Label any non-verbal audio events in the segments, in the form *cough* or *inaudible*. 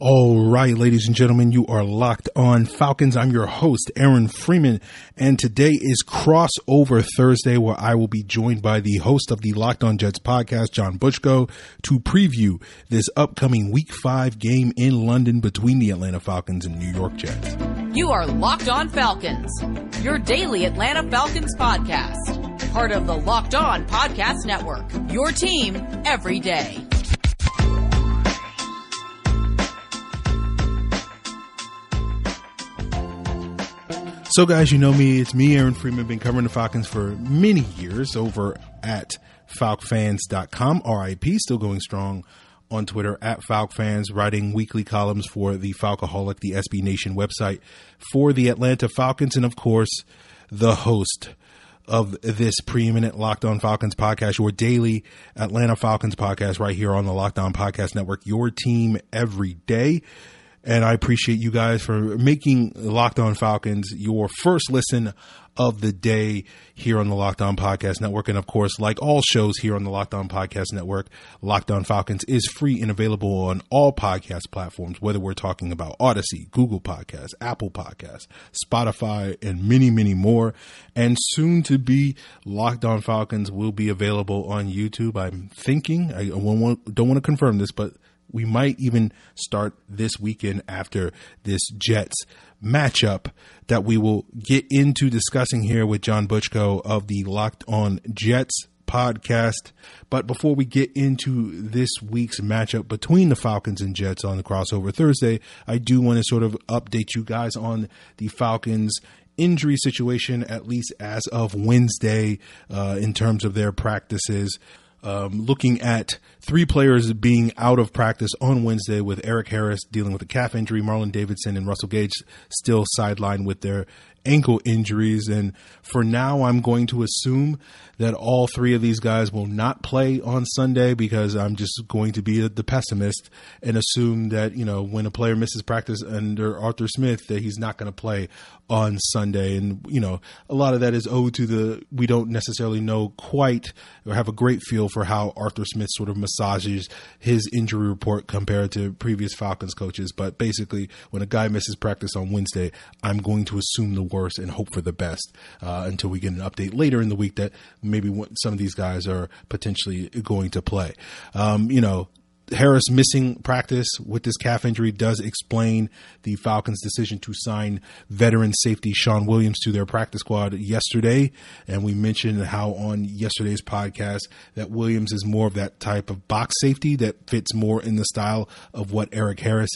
All right, ladies and gentlemen, you are locked on Falcons. I'm your host, Aaron Freeman, and today is Crossover Thursday, where I will be joined by the host of the Locked On Jets podcast, John Butchko, to preview this upcoming Week 5 game in London between the Atlanta Falcons and New York Jets. You are Locked On Falcons, your daily Atlanta Falcons podcast, part of the Locked On Podcast Network, your team every day. So, guys, you know me. It's me, Aaron Freeman. Been covering the Falcons for many years over at FalcFans.com. RIP, still going strong on Twitter at FalcFans, writing weekly columns for the Falcoholic, the SB Nation website for the Atlanta Falcons, and of course, the host of this preeminent Locked On Falcons podcast, your daily Atlanta Falcons podcast, right here on the Locked On Podcast Network, your team every day. And I appreciate you guys for making Locked On Falcons your first listen of the day here on the Locked On Podcast Network. And of course, like all shows here on the Locked On Podcast Network, Locked On Falcons is free and available on all podcast platforms, whether we're talking about Audacy, Google Podcasts, Apple Podcasts, Spotify, and many, many more. And soon to be, Locked On Falcons will be available on YouTube. I'm thinking, I don't want to confirm this, but we might even start this weekend after this Jets matchup that we will get into discussing here with John Butchko of the Locked On Jets podcast. But before we get into this week's matchup between the Falcons and Jets on the crossover Thursday, I do want to sort of update you guys on the Falcons injury situation, at least as of Wednesday, uh, in terms of their practices um, looking at three players being out of practice on Wednesday with Erik Harris dealing with a calf injury, Marlon Davidson and Russell Gage still sidelined with their ankle injuries. And for now, I'm going to assume that all three of these guys will not play on Sunday because I'm just going to be the pessimist and assume that, you know, when a player misses practice under Arthur Smith, that he's not going to play on Sunday. And, you know, a lot of that is owed to the, we don't necessarily know quite or have a great feel for how Arthur Smith sort of massages his injury report compared to previous Falcons coaches. But basically, when a guy misses practice on Wednesday, I'm going to assume the worst and hope for the best uh, until we get an update later in the week that maybe some of these guys are potentially going to play. Um, you know, Harris missing practice with this calf injury does explain the Falcons' decision to sign veteran safety Shawn Williams to their practice squad yesterday. And we mentioned how on yesterday's podcast that Williams is more of that type of box safety that fits more in the style of what Erik Harris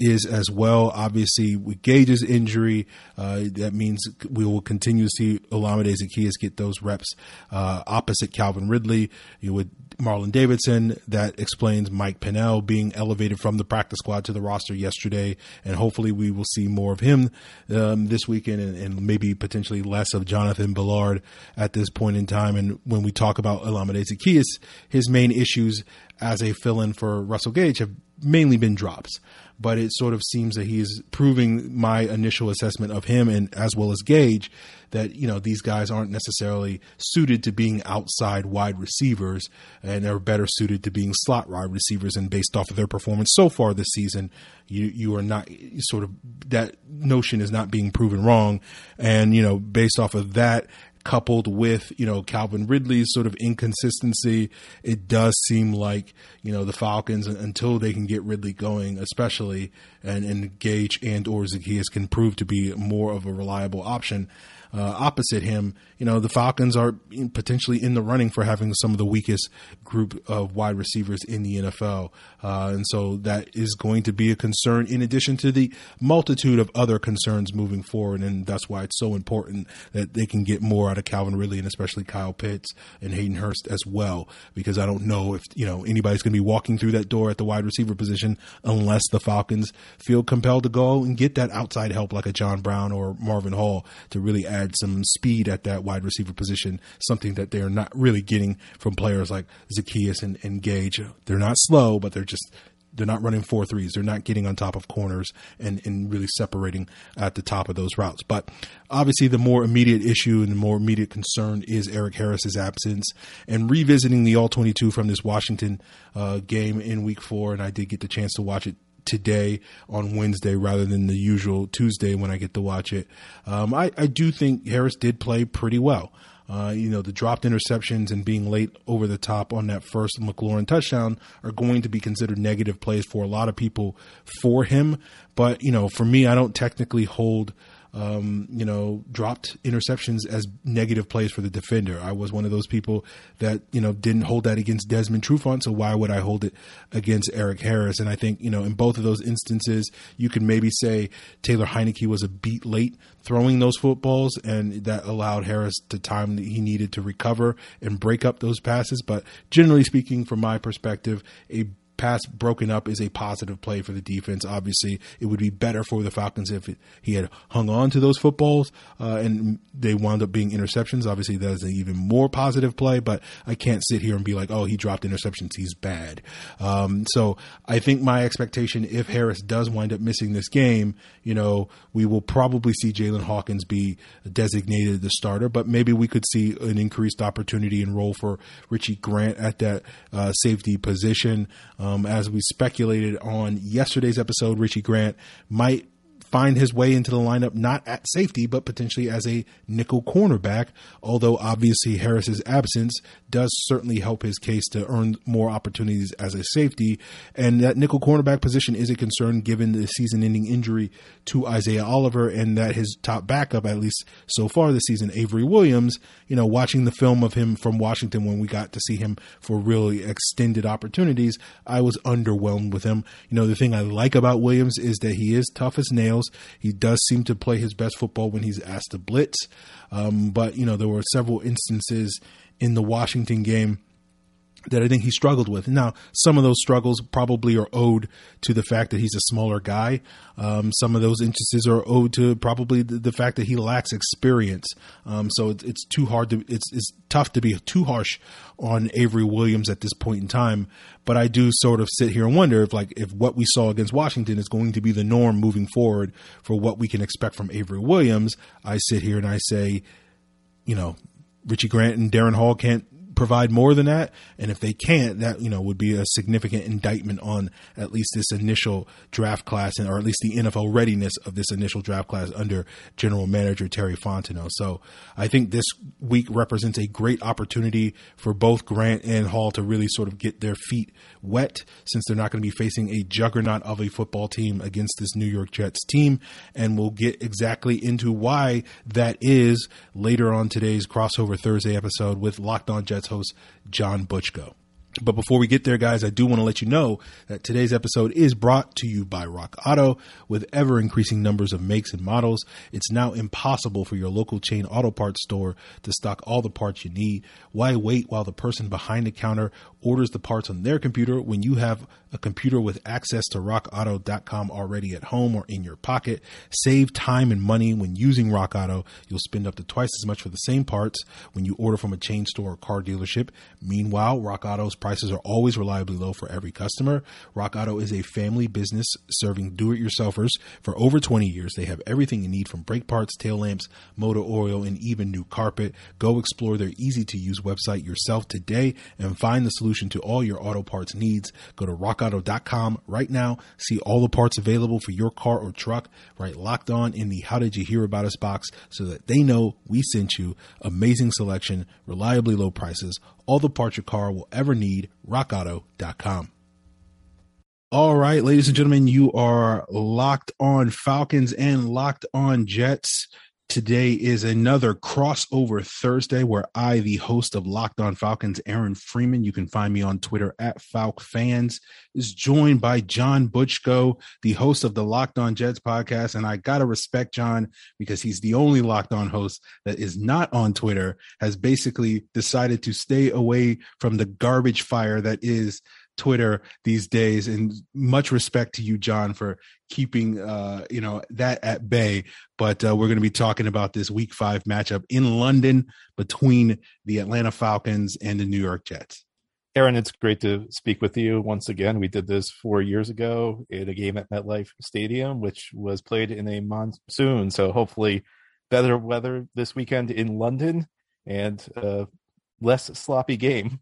is as well. Obviously, with Gage's injury, uh, that means we will continue to see Olamide Zaccheaus get those reps uh, opposite Calvin Ridley. You would Marlon Davidson. That explains Mike Pennel being elevated from the practice squad to the roster yesterday, and hopefully we will see more of him um, this weekend, and, and, maybe potentially less of Jonathan Bullard at this point in time. And when we talk about Olamide Zaccheaus, his main issues as a fill-in for Russell Gage have mainly been drops but it sort of seems that he is proving my initial assessment of him and as well as Gage that you know these guys aren't necessarily suited to being outside wide receivers and are better suited to being slot wide receivers and based off of their performance so far this season you you are not sort of that notion is not being proven wrong. And you know based off of that coupled with you know Calvin Ridley's sort of inconsistency, it does seem like you know the Falcons until they can get Ridley going, especially and, and Gage and or Zaccheaus can prove to be more of a reliable option uh, opposite him, you know, the Falcons are potentially in the running for having some of the weakest group of wide receivers in the NFL. Uh, and so that is going to be a concern in addition to the multitude of other concerns moving forward. And that's why it's so important that they can get more out of Calvin Ridley and especially Kyle Pitts and Hayden Hurst as well, because I don't know if, you know, anybody's going to be walking through that door at the wide receiver position unless the Falcons feel compelled to go and get that outside help like a John Brown or Marvin Hall to really add add some speed at that wide receiver position, something that they're not really getting from players like Zaccheaus and, and Gage. They're not slow, but they're just they're not running four threes. They're not getting on top of corners and, and really separating at the top of those routes. But obviously, the more immediate issue and the more immediate concern is Erik Harris's absence and revisiting the All 22 from this Washington uh, game in week four. And I did get the chance to watch it today on Wednesday rather than the usual Tuesday when I get to watch it. Um, I, I do think Harris did play pretty well. Uh, you know, the dropped interceptions and being late over the top on that first McLaurin touchdown are going to be considered negative plays for a lot of people for him. But, you know, for me, I don't technically hold um, you know, dropped interceptions as negative plays for the defender. I was one of those people that, you know, didn't hold that against Desmond Trufant. So why would I hold it against Erik Harris? And I think, you know, in both of those instances, you can maybe say Taylor Heinicke was a beat late throwing those footballs and that allowed Harris the time that he needed to recover and break up those passes. But generally speaking, from my perspective, a pass broken up is a positive play for the defense. Obviously, it would be better for the Falcons if it, he had hung on to those footballs uh, and they wound up being interceptions. Obviously, that is an even more positive play, but I can't sit here and be like, oh, he dropped interceptions. He's bad. Um, so I think my expectation, if Harris does wind up missing this game, you know, we will probably see Jaylinn Hawkins be designated the starter, but maybe we could see an increased opportunity and role for Richie Grant at that uh, safety position. Um, um, as we speculated on yesterday's episode, Richie Grant might find his way into the lineup not at safety, but potentially as a nickel cornerback. Although obviously Harris's absence does certainly help his case to earn more opportunities as a safety. And that nickel cornerback position is a concern given the season ending injury to Isaiah Oliver and that his top backup, at least so far this season, Avery Williams, you know, watching the film of him from Washington when we got to see him for really extended opportunities, I was underwhelmed with him. You know, the thing I like about Williams is that he is tough as nails. He does seem to play his best football when he's asked to blitz. Um, but, you know, there were several instances in the Washington game that I think he struggled with. Now, some of those struggles probably are owed to the fact that he's a smaller guy. Um, some of those instances are owed to probably the, the fact that he lacks experience. Um, so it's, it's too hard to it's it's tough to be too harsh on Avery Williams at this point in time. But I do sort of sit here and wonder if like if what we saw against Washington is going to be the norm moving forward for what we can expect from Avery Williams. I sit here and I say, you know, Richie Grant and Darren Hall can't provide more than that. And if they can't, that, you know, would be a significant indictment on at least this initial draft class and, or at least the NFL readiness of this initial draft class under general manager Terry Fontenot. So I think this week represents a great opportunity for both Grant and Hall to really sort of get their feet wet since they're not going to be facing a juggernaut of a football team against this New York Jets team. And we'll get exactly into why that is later on today's crossover Thursday episode with Locked On Jets host John Butchko. But before we get there, guys, I do want to let you know that today's episode is brought to you by Rock Auto. With ever increasing numbers of makes and models, it's now impossible for your local chain auto parts store to stock all the parts you need. Why wait while the person behind the counter orders the parts on their computer when you have a computer with access to rockauto.com already at home or in your pocket? Save time and money when using Rock Auto. You'll spend up to twice as much for the same parts when you order from a chain store or car dealership. Meanwhile, Rock Auto's prices are always reliably low for every customer. Rock Auto is a family business serving do it yourselfers for over 20 years. They have everything you need from brake parts, tail lamps, motor oil, and even new carpet. Go explore their easy to use website yourself today and find the solution to all your auto parts needs. Go to rockauto.com right now. See all the parts available for your car or truck. Write locked on in the How Did You Hear About Us box so that they know we sent you. Amazing selection, reliably low prices, all the parts your car will ever need. RockAuto.com. All right, ladies and gentlemen, you are locked on Falcons and locked on Jets. Today is another crossover Thursday where I, the host of Locked On Falcons, Aaron Freeman, you can find me on Twitter at FalcFans, is joined by John Butchko, the host of the Locked On Jets podcast. And I got to respect John because he's the only Locked On host that is not on Twitter, has basically decided to stay away from the garbage fire that is Twitter these days. And much respect to you, John, for keeping uh, you know that at bay. But uh, we're going to be talking about this Week Five matchup in London between the Atlanta Falcons and the New York Jets. Aaron, it's great to speak with you once again. We did this four years ago in a game at MetLife Stadium, which was played in a monsoon. So hopefully, better weather this weekend in London and uh, less sloppy game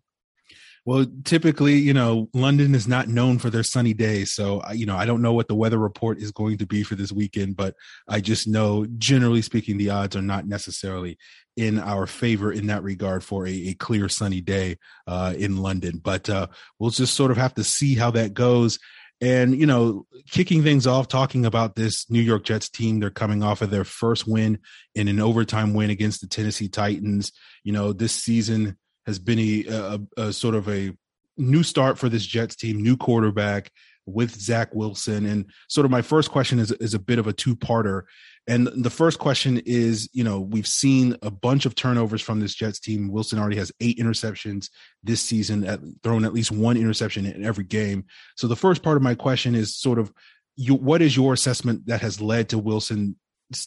Well, typically, you know, London is not known for their sunny days. So, you know, I don't know what the weather report is going to be for this weekend, but I just know, generally speaking, the odds are not necessarily in our favor in that regard for a, a clear sunny day uh, in London. But uh, we'll just sort of have to see how that goes. And, you know, kicking things off, talking about this New York Jets team, they're coming off of their first win in an overtime win against the Tennessee Titans. You know, this season has been a, a, a sort of a new start for this Jets team, new quarterback with Zach Wilson. And sort of my first question is, is a bit of a two parter. And the first question is, you know, we've seen a bunch of turnovers from this Jets team. Wilson already has eight interceptions this season, at thrown at least one interception in every game. So the first part of my question is sort of, you, what is your assessment that has led to Wilson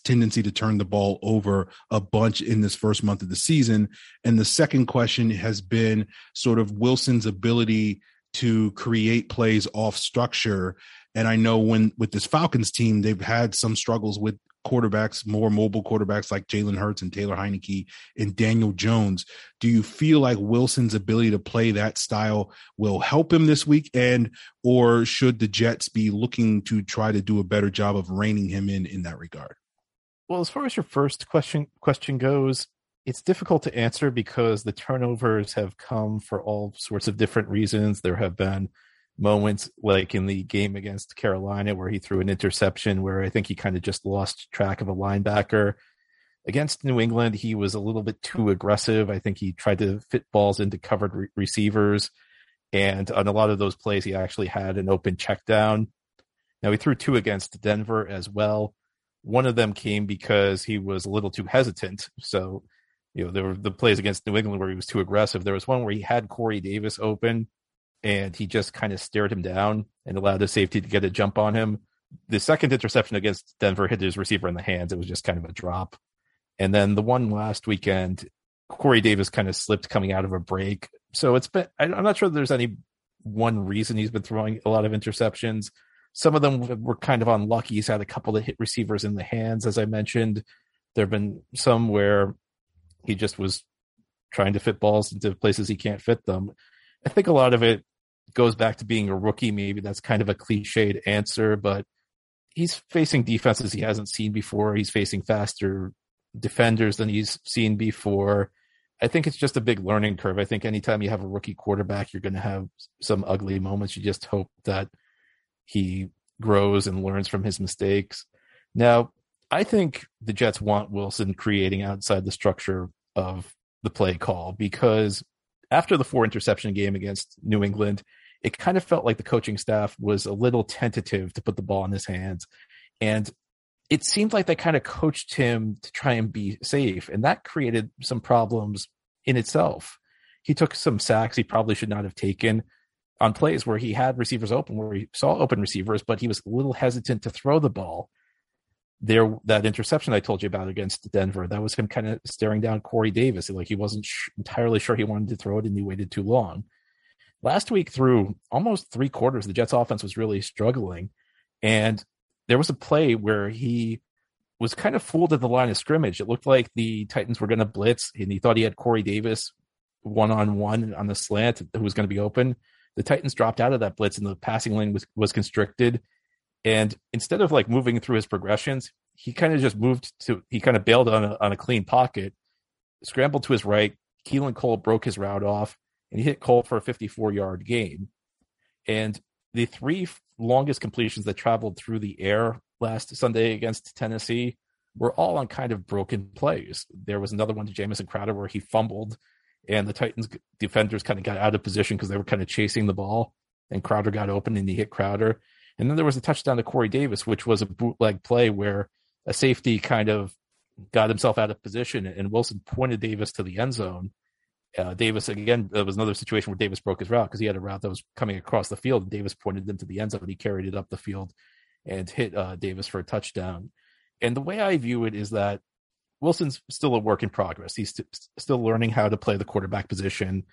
tendency to turn the ball over a bunch in this first month of the season. And the second question has been sort of Wilson's ability to create plays off structure. And I know when with this Falcons team, they've had some struggles with quarterbacks, more mobile quarterbacks like Jalen Hurts and Taylor Heinicke and Daniel Jones. Do you feel like Wilson's ability to play that style will help him this week? And or should the Jets be looking to try to do a better job of reining him in in that regard? Well, as far as your first question question goes, it's difficult to answer because the turnovers have come for all sorts of different reasons. There have been moments like in the game against Carolina where he threw an interception where I think he kind of just lost track of a linebacker. Against New England, he was a little bit too aggressive. I think he tried to fit balls into covered re- receivers. And on a lot of those plays, he actually had an open check down. Now, he threw two against Denver as well. One of them came because he was a little too hesitant. So, you know, there were the plays against New England where he was too aggressive. There was one where he had Corey Davis open and he just kind of stared him down and allowed the safety to get a jump on him. The second interception against Denver hit his receiver in the hands. It was just kind of a drop. And then the one last weekend, Corey Davis kind of slipped coming out of a break. So it's been, I'm not sure there's any one reason he's been throwing a lot of interceptions. Some of them were kind of unlucky. He's had a couple of hit receivers in the hands, as I mentioned. There have been some where he just was trying to fit balls into places he can't fit them. I think a lot of it goes back to being a rookie. Maybe that's kind of a cliched answer, but he's facing defenses he hasn't seen before. He's facing faster defenders than he's seen before. I think it's just a big learning curve. I think anytime you have a rookie quarterback, you're going to have some ugly moments. You just hope that he grows and learns from his mistakes. Now, I think the Jets want Wilson creating outside the structure of the play call because after the four interception game against New England, it kind of felt like the coaching staff was a little tentative to put the ball in his hands. And it seemed like they kind of coached him to try and be safe. And that created some problems in itself. He took some sacks he probably should not have taken on plays where he had receivers open, where he saw open receivers, but he was a little hesitant to throw the ball. There, that interception I told you about against Denver, that was him kind of staring down Corey Davis. Like he wasn't sh- entirely sure he wanted to throw it and he waited too long. Last week, through almost three quarters, the Jets offense was really struggling. And there was a play where he was kind of fooled at the line of scrimmage. It looked like the Titans were going to blitz, and he thought he had Corey Davis one on one on the slant who was going to be open the Titans dropped out of that blitz and the passing lane was, was constricted. And instead of like moving through his progressions, he kind of just moved to, he kind of bailed on a, on a clean pocket, scrambled to his right. Keelan Cole broke his route off and he hit Cole for a 54 yard gain. And the three longest completions that traveled through the air last Sunday against Tennessee were all on kind of broken plays. There was another one to Jamison Crowder where he fumbled and the Titans defenders kind of got out of position because they were kind of chasing the ball, and Crowder got open and he hit Crowder. And then there was a touchdown to Corey Davis, which was a bootleg play where a safety kind of got himself out of position, and Wilson pointed Davis to the end zone. Uh, Davis again, there was another situation where Davis broke his route because he had a route that was coming across the field, and Davis pointed them to the end zone. He carried it up the field and hit uh, Davis for a touchdown. And the way I view it is that Wilson's still a work in progress. He's st- still learning how to play the quarterback position.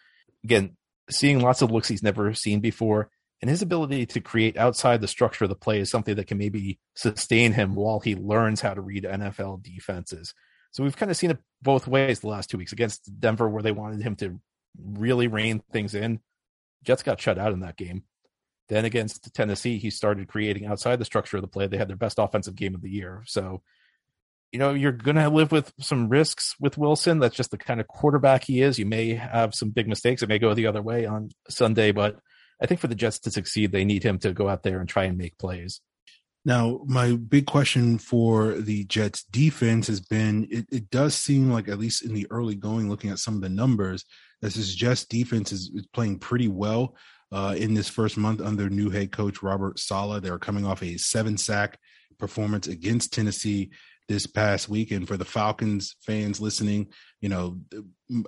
Again, seeing lots of looks he's never seen before, and his ability to create outside the structure of the play is something that can maybe sustain him while he learns how to read NFL defenses. So we've kind of seen it both ways the last two weeks against Denver, where they wanted him to really rein things in. Jets got shut out in that game. Then against Tennessee, he started creating outside the structure of the play. They had their best offensive game of the year. So, you know, you're going to live with some risks with Wilson. That's just the kind of quarterback he is. You may have some big mistakes. It may go the other way on Sunday, but I think for the Jets to succeed, they need him to go out there and try and make plays. Now, my big question for the Jets defense has been it, it, does seem like, at least in the early going, looking at some of the numbers, that this Jets defense is, is playing pretty well uh, in this first month under new head coach Robert Saleh. They're coming off a seven sack performance against Tennessee this past week. And for the Falcons fans listening, you know,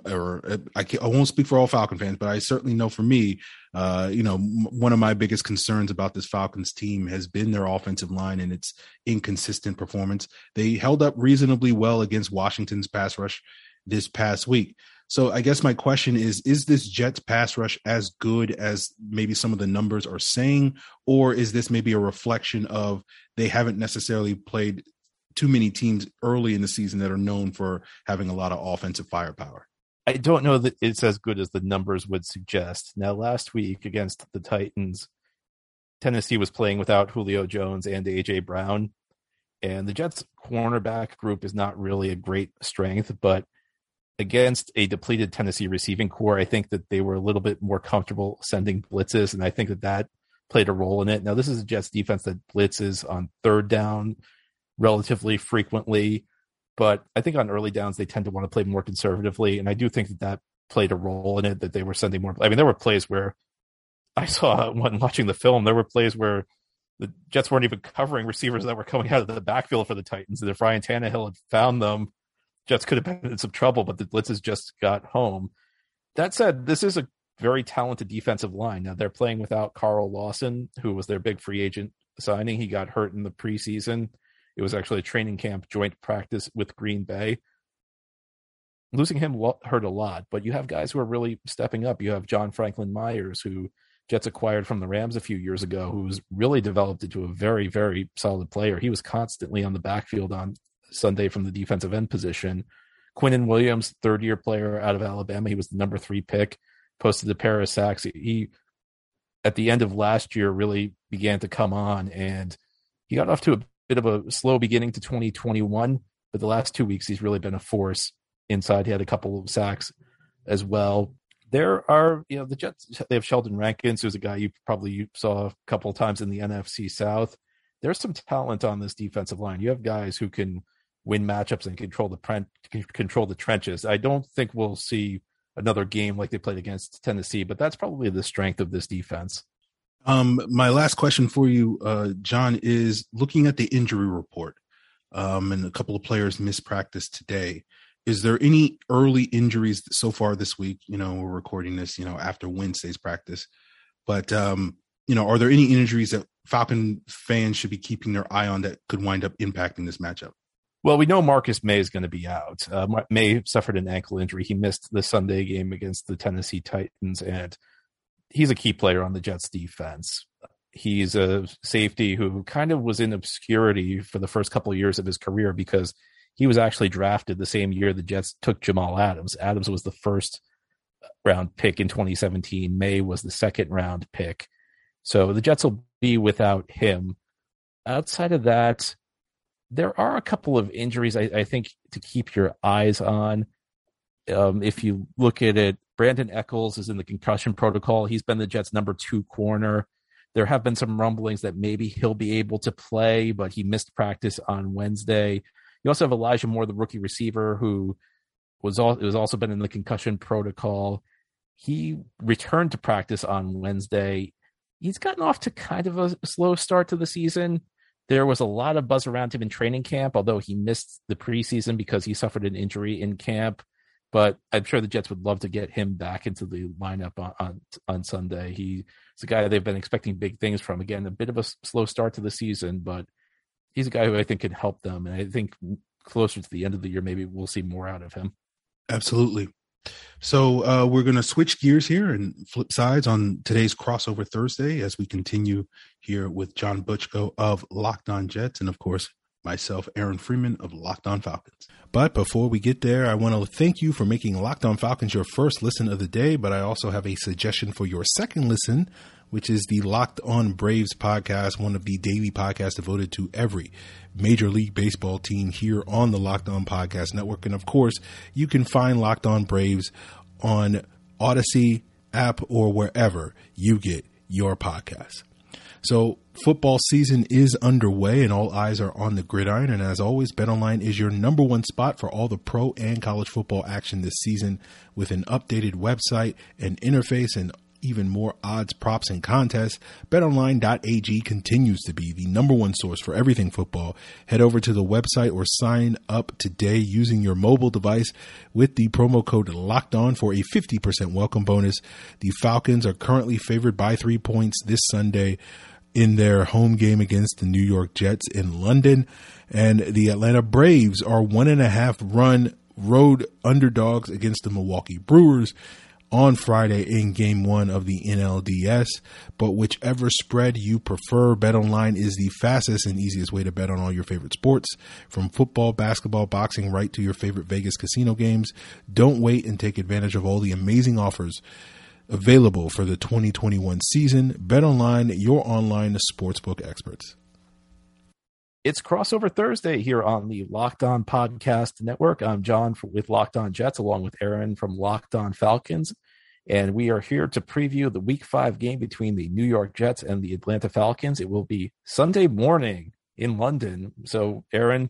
or uh, I, I won't speak for all Falcon fans, but I certainly know for me, uh, you know, one of my biggest concerns about this Falcons team has been their offensive line and its inconsistent performance. They held up reasonably well against Washington's pass rush this past week. So I guess my question is is this Jets pass rush as good as maybe some of the numbers are saying or is this maybe a reflection of they haven't necessarily played too many teams early in the season that are known for having a lot of offensive firepower? I don't know that it's as good as the numbers would suggest. Now last week against the Titans Tennessee was playing without Julio Jones and AJ Brown and the Jets cornerback group is not really a great strength but against a depleted Tennessee receiving corps, I think that they were a little bit more comfortable sending blitzes, and I think that that played a role in it. Now, this is a Jets defense that blitzes on third down relatively frequently, but I think on early downs they tend to want to play more conservatively, and I do think that that played a role in it. That they were sending more. I mean, there were plays where I saw *laughs* when watching the film, there were plays where the Jets weren't even covering receivers that were coming out of the backfield for the Titans. And if Ryan Tannehill had found them Jets could have been in some trouble, but the Blitzes just got home. That said, this is a very talented defensive line. Now they're playing without Carl Lawson, who was their big free agent signing. He got hurt in the preseason. It was actually a training camp joint practice with Green Bay. Losing him hurt a lot, but you have guys who are really stepping up. You have John Franklin Myers, who Jets acquired from the Rams a few years ago, who's really developed into a very, very solid player. He was constantly on the backfield on Sunday from the defensive end position. Quinnen Williams, third year player out of Alabama, he was the number three pick, posted a pair of sacks. He, at the end of last year, really began to come on, and he got off to a bit of a slow beginning to 2021, but the last two weeks he's really been a force inside. He had a couple of sacks as well. There are, you know, the Jets. They have Sheldon Rankins, who's a guy you probably saw a couple times in the NFC South. There's some talent on this defensive line. You have guys who can win matchups and control the control the trenches. I don't think we'll see another game like they played against Tennessee, but that's probably the strength of this defense. Um, my last question for you, uh, John, is looking at the injury report, um, and a couple of players missed practice today. Is there any early injuries so far this week? You know, we're recording this, you know, after Wednesday's practice, but um, you know, are there any injuries that Falcon fans should be keeping their eye on that could wind up impacting this matchup? Well, we know Marcus Maye is going to be out. Uh, Maye suffered an ankle injury. He missed the Sunday game against the Tennessee Titans, and he's a key player on the Jets defense. He's a safety who kind of was in obscurity for the first couple of years of his career because he was actually drafted the same year the Jets took Jamal Adams. Adams was the first uh, round pick in 2017. Maye was the second round pick. So the Jets will be without him. Outside of that, there are a couple of injuries I, I think to keep your eyes on. Um, if you look at it, Brandon Echols is in the concussion protocol. He's been the Jets' number two corner. There have been some rumblings that maybe he'll be able to play, but he missed practice on Wednesday. You also have Elijah Moore, the rookie receiver, who was all was also been in the concussion protocol. He returned to practice on Wednesday. He's gotten off to kind of a slow start to the season. There was a lot of buzz around him in training camp, although he missed the preseason because he suffered an injury in camp. But I'm sure the Jets would love to get him back into the lineup on on, on Sunday. He's a guy they've been expecting big things from. Again, a bit of a slow start to the season, but he's a guy who I think can help them. And I think closer to the end of the year, maybe we'll see more out of him. Absolutely. So uh, we're going to switch gears here and flip sides on today's crossover Thursday as we continue here with John Butchko of Locked On Jets, and of course myself, Aaron Freeman of Locked On Falcons. But before we get there, I want to thank you for making Locked On Falcons your first listen of the day. But I also have a suggestion for your second listen, which is the Locked On Braves podcast, one of the daily podcasts devoted to every Major League Baseball team here on the Locked On Podcast Network. And of course, you can find Locked On Braves on Audacy app or wherever you get your podcasts. So football season is underway and all eyes are on the gridiron. And as always, BetOnline is your number one spot for all the pro and college football action this season with an updated website and interface and even more odds, props, and contests, betonline.ag continues to be the number one source for everything football. Head over to the website or sign up today using your mobile device with the promo code locked on for a 50% welcome bonus. The Falcons are currently favored by three points this Sunday in their home game against the New York Jets in London. And the Atlanta Braves are one and a half run road underdogs against the Milwaukee Brewers on Friday in game one of the NLDS. But whichever spread you prefer, BetOnline is the fastest and easiest way to bet on all your favorite sports. From football, basketball, boxing, right to your favorite Vegas casino games. Don't wait and take advantage of all the amazing offers available for the 2021 season. BetOnline, your online sportsbook experts. It's crossover Thursday here on the Locked On Podcast Network. I'm John with Locked On Jets, along with Aaron from Locked On Falcons. And we are here to preview the week five game between the New York Jets and the Atlanta Falcons. It will be Sunday morning in London. So, Aaron,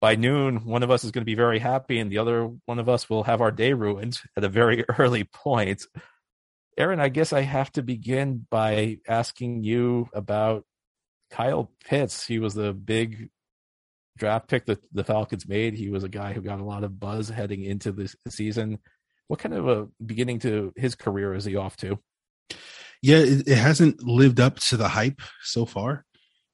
by noon, one of us is going to be very happy, and the other one of us will have our day ruined at a very *laughs* early point. Aaron, I guess I have to begin by asking you about Kyle Pitts. He was the big draft pick that the Falcons made. He was a guy who got a lot of buzz heading into this season. What kind of a beginning to his career is he off to? Yeah, it, it hasn't lived up to the hype so far.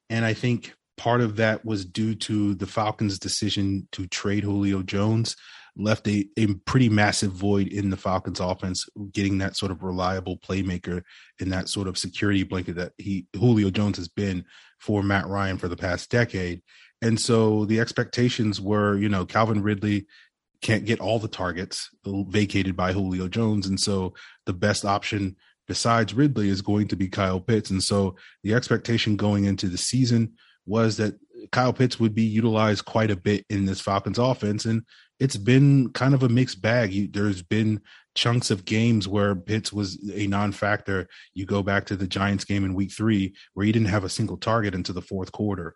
And I think part of that was due to the Falcons' decision to trade Julio Jones left a, a pretty massive void in the Falcons offense, getting that sort of reliable playmaker and that sort of security blanket that he Julio Jones has been for Matt Ryan for the past decade. And so the expectations were, you know, Calvin Ridley can't get all the targets uh, vacated by Julio Jones. And so the best option besides Ridley is going to be Kyle Pitts. And so the expectation going into the season was that Kyle Pitts would be utilized quite a bit in this Falcons offense. And it's been kind of a mixed bag. You, there's been chunks of games where Pitts was a non-factor. You go back to the Giants game in week three where he didn't have a single target into the fourth quarter.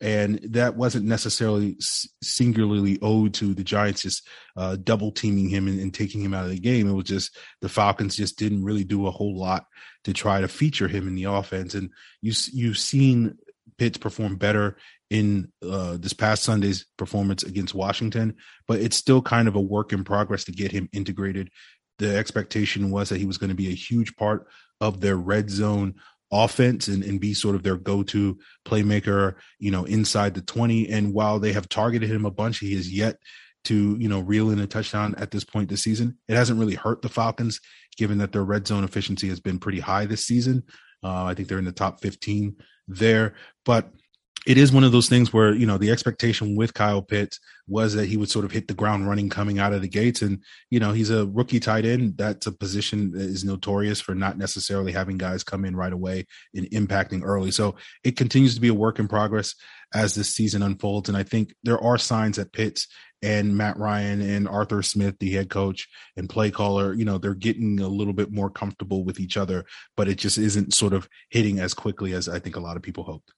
And that wasn't necessarily singularly owed to the Giants just uh, double teaming him and, and taking him out of the game. It was just the Falcons just didn't really do a whole lot to try to feature him in the offense. And you you've seen Pitts perform better in uh, this past Sunday's performance against Washington, but it's still kind of a work in progress to get him integrated. The expectation was that he was going to be a huge part of their red zone offense and, and be sort of their go-to playmaker, you know, inside the 20. And while they have targeted him a bunch, he has yet to, you know, reel in a touchdown at this point this season. It hasn't really hurt the Falcons, given that their red zone efficiency has been pretty high this season. Uh, I think they're in the top 15 there, but it is one of those things where you know the expectation with Kyle Pitts was that he would sort of hit the ground running coming out of the gates, and you know he's a rookie tight end. That's a position that is notorious for not necessarily having guys come in right away and impacting early. So it continues to be a work in progress as this season unfolds, and I think there are signs that Pitts and Matt Ryan and Arthur Smith, the head coach and play caller, you know, they're getting a little bit more comfortable with each other, but it just isn't sort of hitting as quickly as I think a lot of people hoped.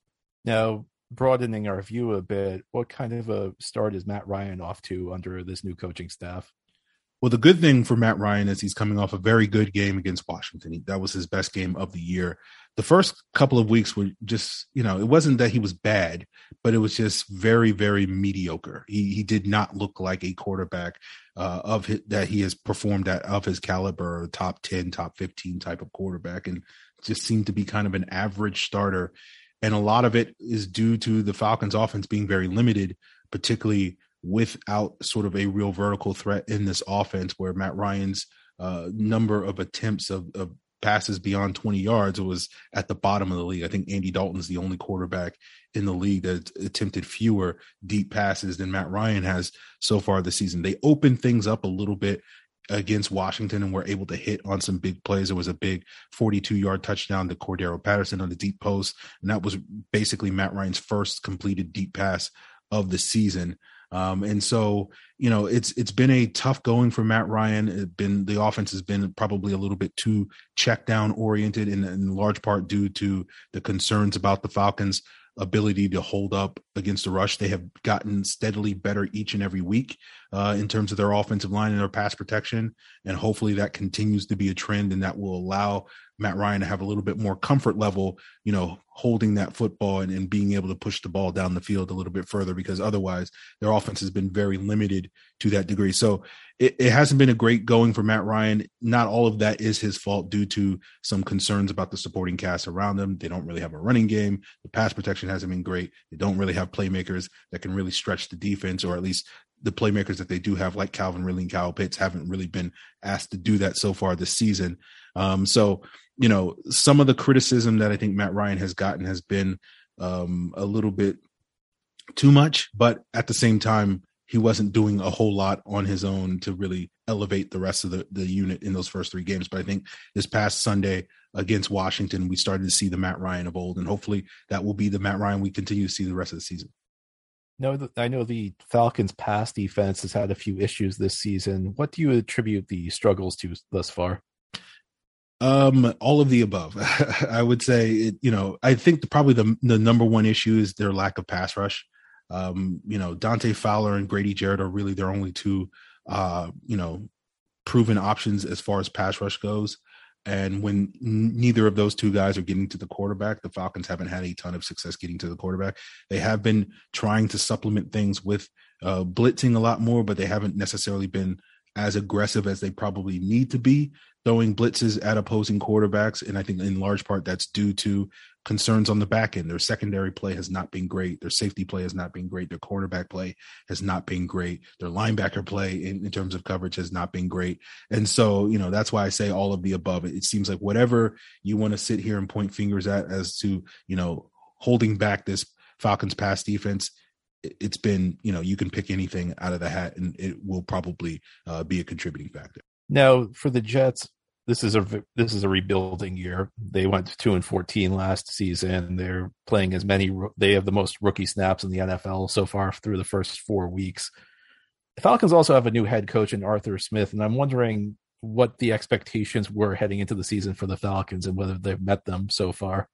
Now, broadening our view a bit, what kind of a start is Matt Ryan off to under this new coaching staff? Well, the good thing for Matt Ryan is he's coming off a very good game against Washington. That was his best game of the year. The first couple of weeks were just, you know, it wasn't that he was bad, but it was just very, very mediocre. He he did not look like a quarterback uh, of his, that he has performed at of his caliber, top ten, top fifteen type of quarterback, and just seemed to be kind of an average starter and a lot of it is due to the Falcons offense being very limited, particularly without sort of a real vertical threat in this offense where Matt Ryan's uh, number of attempts of, of passes beyond 20 yards was at the bottom of the league. I think Andy Dalton's the only quarterback in the league that attempted fewer deep passes than Matt Ryan has so far this season. They opened things up a little bit against Washington and were able to hit on some big plays. There was a big 42 yard touchdown to Cordarrelle Patterson on the deep post. And that was basically Matt Ryan's first completed deep pass of the season. Um, and so, you know, it's it's been a tough going for Matt Ryan. It been the offense has been probably a little bit too check down oriented, in, in large part due to the concerns about the Falcons' ability to hold up against the rush. They have gotten steadily better each and every week uh, in terms of their offensive line and their pass protection, and hopefully that continues to be a trend, and that will allow Matt Ryan to have a little bit more comfort level, you know, holding that football and, and, being able to push the ball down the field a little bit further because otherwise their offense has been very limited to that degree. So it, it, hasn't been a great going for Matt Ryan. Not all of that is his fault due to some concerns about the supporting cast around them. They don't really have a running game. The pass protection hasn't been great. They don't really have playmakers that can really stretch the defense or at least the playmakers that they do have, like Calvin Ridley and Kyle Pitts, haven't really been asked to do that so far this season. Um, so, you know, some of the criticism that I think Matt Ryan has gotten has been um, a little bit too much, but at the same time, he wasn't doing a whole lot on his own to really elevate the rest of the, the unit in those first three games. But I think this past Sunday against Washington, we started to see the Matt Ryan of old, and hopefully that will be the Matt Ryan we continue to see the rest of the season. No, I know the Falcons' pass defense has had a few issues this season. What do you attribute the struggles to thus far? Um, all of the above. *laughs* I would say, it, you know, I think the, probably the the number one issue is their lack of pass rush. Um, you know, Dante Fowler and Grady Jarrett are really their only two, uh, you know, proven options as far as pass rush goes. And when neither of those two guys are getting to the quarterback, the Falcons haven't had a ton of success getting to the quarterback. They have been trying to supplement things with uh, blitzing a lot more, but they haven't necessarily been as aggressive as they probably need to be throwing blitzes at opposing quarterbacks. And I think in large part that's due to concerns on the back end. Their secondary play has not been great. Their safety play has not been great. Their cornerback play has not been great. Their linebacker play in, in, terms of coverage has not been great. And so, you know, that's why I say all of the above. It, it seems like whatever you want to sit here and point fingers at as to, you know, holding back this Falcons pass defense, it's been, you know, you can pick anything out of the hat and it will probably uh, be a contributing factor. Now, for the Jets, this is a this is a rebuilding year. They went two and fourteen last season. They're playing as many. They have the most rookie snaps in the NFL so far through the first four weeks. The Falcons also have a new head coach in Arthur Smith, and I'm wondering what the expectations were heading into the season for the Falcons and whether they've met them so far.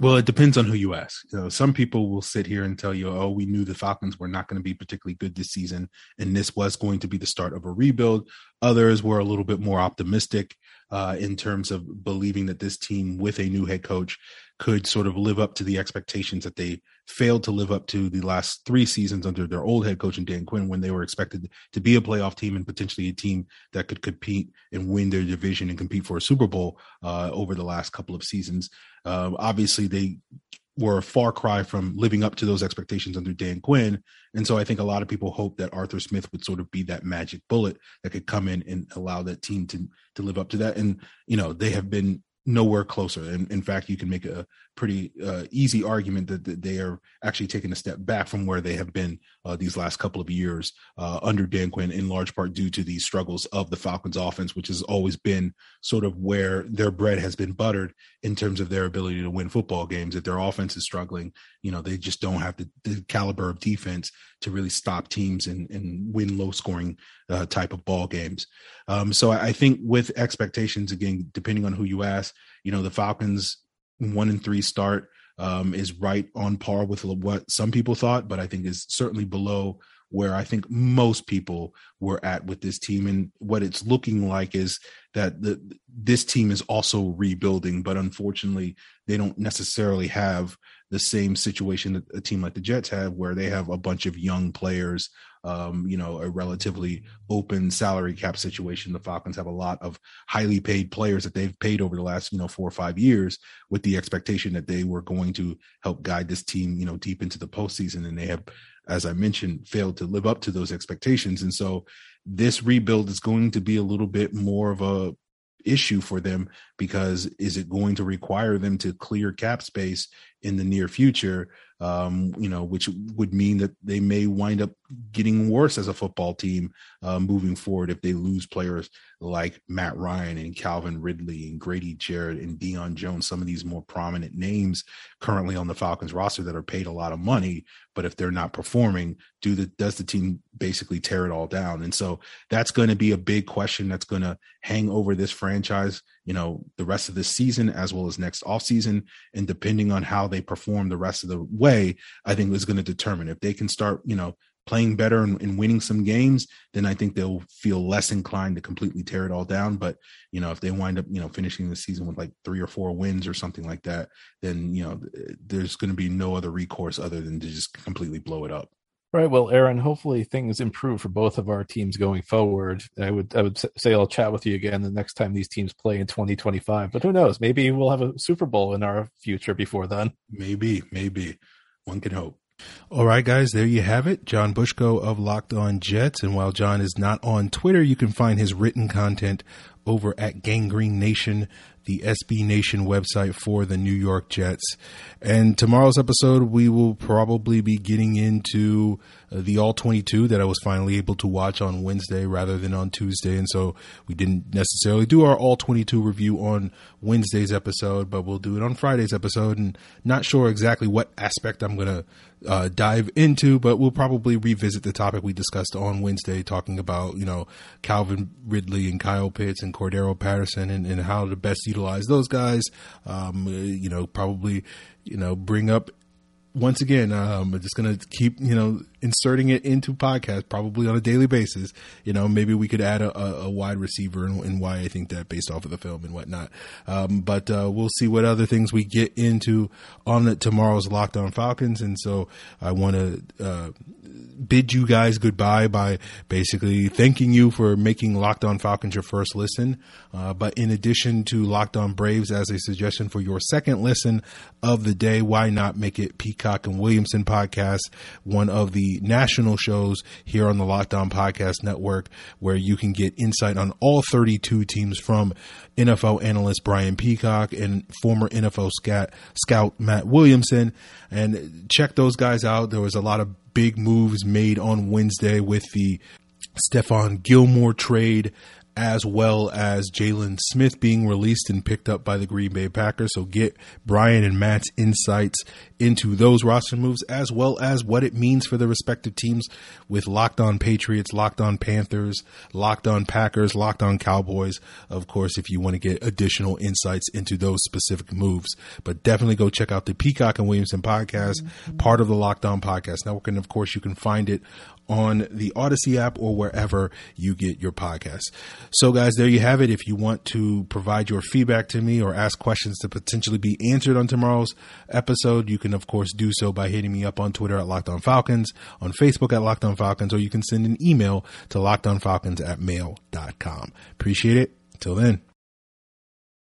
Well, it depends on who you ask. You know, some people will sit here and tell you, "Oh, we knew the Falcons were not going to be particularly good this season, and this was going to be the start of a rebuild." Others were a little bit more optimistic uh, in terms of believing that this team, with a new head coach, could sort of live up to the expectations that they failed to live up to the last three seasons under their old head coach and Dan Quinn, when they were expected to be a playoff team and potentially a team that could compete and win their division and compete for a Super Bowl uh, over the last couple of seasons. Uh, obviously, they were a far cry from living up to those expectations under Dan Quinn. And so I think a lot of people hope that Arthur Smith would sort of be that magic bullet that could come in and allow that team to to live up to that. And you know, they have been nowhere closer. And in fact, you can make a pretty uh, easy argument that, that, they are actually taking a step back from where they have been uh, these last couple of years uh, under Dan Quinn, in large part due to the struggles of the Falcons offense, which has always been sort of where their bread has been buttered in terms of their ability to win football games. If their offense is struggling, you know, they just don't have the, the caliber of defense to really stop teams and, and win low scoring uh, type of ball games. Um, so I, I think with expectations, again, depending on who you ask, you know, the Falcons one and three start um, is right on par with what some people thought, but I think is certainly below where I think most people were at with this team. And what it's looking like is that the, this team is also rebuilding, but unfortunately, they don't necessarily have the same situation that a team like the Jets have, where they have a bunch of young players um, you know, a relatively open salary cap situation. The Falcons have a lot of highly paid players that they've paid over the last, you know, four or five years with the expectation that they were going to help guide this team, you know, deep into the postseason. And they have, as I mentioned, failed to live up to those expectations. And so this rebuild is going to be a little bit more of a issue for them because is it going to require them to clear cap space in the near future? Um, you know, which would mean that they may wind up getting worse as a football team uh, moving forward if they lose players like Matt Ryan and Calvin Ridley and Grady Jarrett and Deion Jones, some of these more prominent names currently on the Falcons roster that are paid a lot of money, but if they're not performing, do the does the team basically tear it all down? And so that's going to be a big question that's going to hang over this franchise, you know, the rest of this season as well as next offseason. And depending on how they perform the rest of the way, I think is going to determine if they can start, you know, playing better and, and, winning some games, then I think they'll feel less inclined to completely tear it all down. But you know, if they wind up, you know, finishing the season with like three or four wins or something like that, then you know, there's going to be no other recourse other than to just completely blow it up. Right. Well, Aaron, hopefully things improve for both of our teams going forward. I would I would say I'll chat with you again the next time these teams play in 2025. But who knows? Maybe we'll have a Super Bowl in our future before then. Maybe, maybe. One can hope. All right, guys, there you have it. John Butchko of Locked On Jets. And while John is not on Twitter, you can find his written content over at Gang Green Nation, the SB Nation website for the New York Jets. And tomorrow's episode, we will probably be getting into uh, the All 22 that I was finally able to watch on Wednesday rather than on Tuesday. And so we didn't necessarily do our All 22 review on Wednesday's episode, but we'll do it on Friday's episode. And not sure exactly what aspect I'm going to uh, dive into, but we'll probably revisit the topic we discussed on Wednesday, talking about you know Calvin Ridley and Kyle Pitts and Cordarrelle Patterson and, and how to best utilize those guys. Um, you know, probably you know bring up once again, um, I'm just gonna keep you know inserting it into podcast probably on a daily basis. You know, maybe we could add a, a, a wide receiver and, and, why I think that based off of the film and whatnot. Um, but uh, we'll see what other things we get into on the, tomorrow's Locked On Falcons. And so I want to uh, bid you guys goodbye by basically thanking you for making Locked On Falcons your first listen. Uh, but in addition to Locked On Braves as a suggestion for your second listen of the day, why not make it Peacock and Williamson podcast, one of the national shows here on the Locked On Podcast Network, where you can get insight on all 32 teams from NFL analyst Brian Peacock and former NFL scout, Matt Williamson. And check those guys out. There was a lot of big moves made on Wednesday with the Stephon Gilmore trade as well as Jaylon Smith being released and picked up by the Green Bay Packers. So get Brian and Matt's insights into those roster moves as well as what it means for the respective teams with Locked On Patriots, Locked On Panthers, Locked On Packers, Locked On Cowboys. Of course, if you want to get additional insights into those specific moves, but definitely go check out the Peacock and Williamson podcast, mm-hmm. part of the Locked On Podcast Network. And of course, you can find it on the Audacy app or wherever you get your podcasts. So, guys, there you have it. If you want to provide your feedback to me or ask questions to potentially be answered on tomorrow's episode, you can, of course, do so by hitting me up on Twitter at Locked On Falcons, on Facebook at Locked On Falcons, or you can send an email to lockedonfalcons at mail.com. Appreciate it. Till then.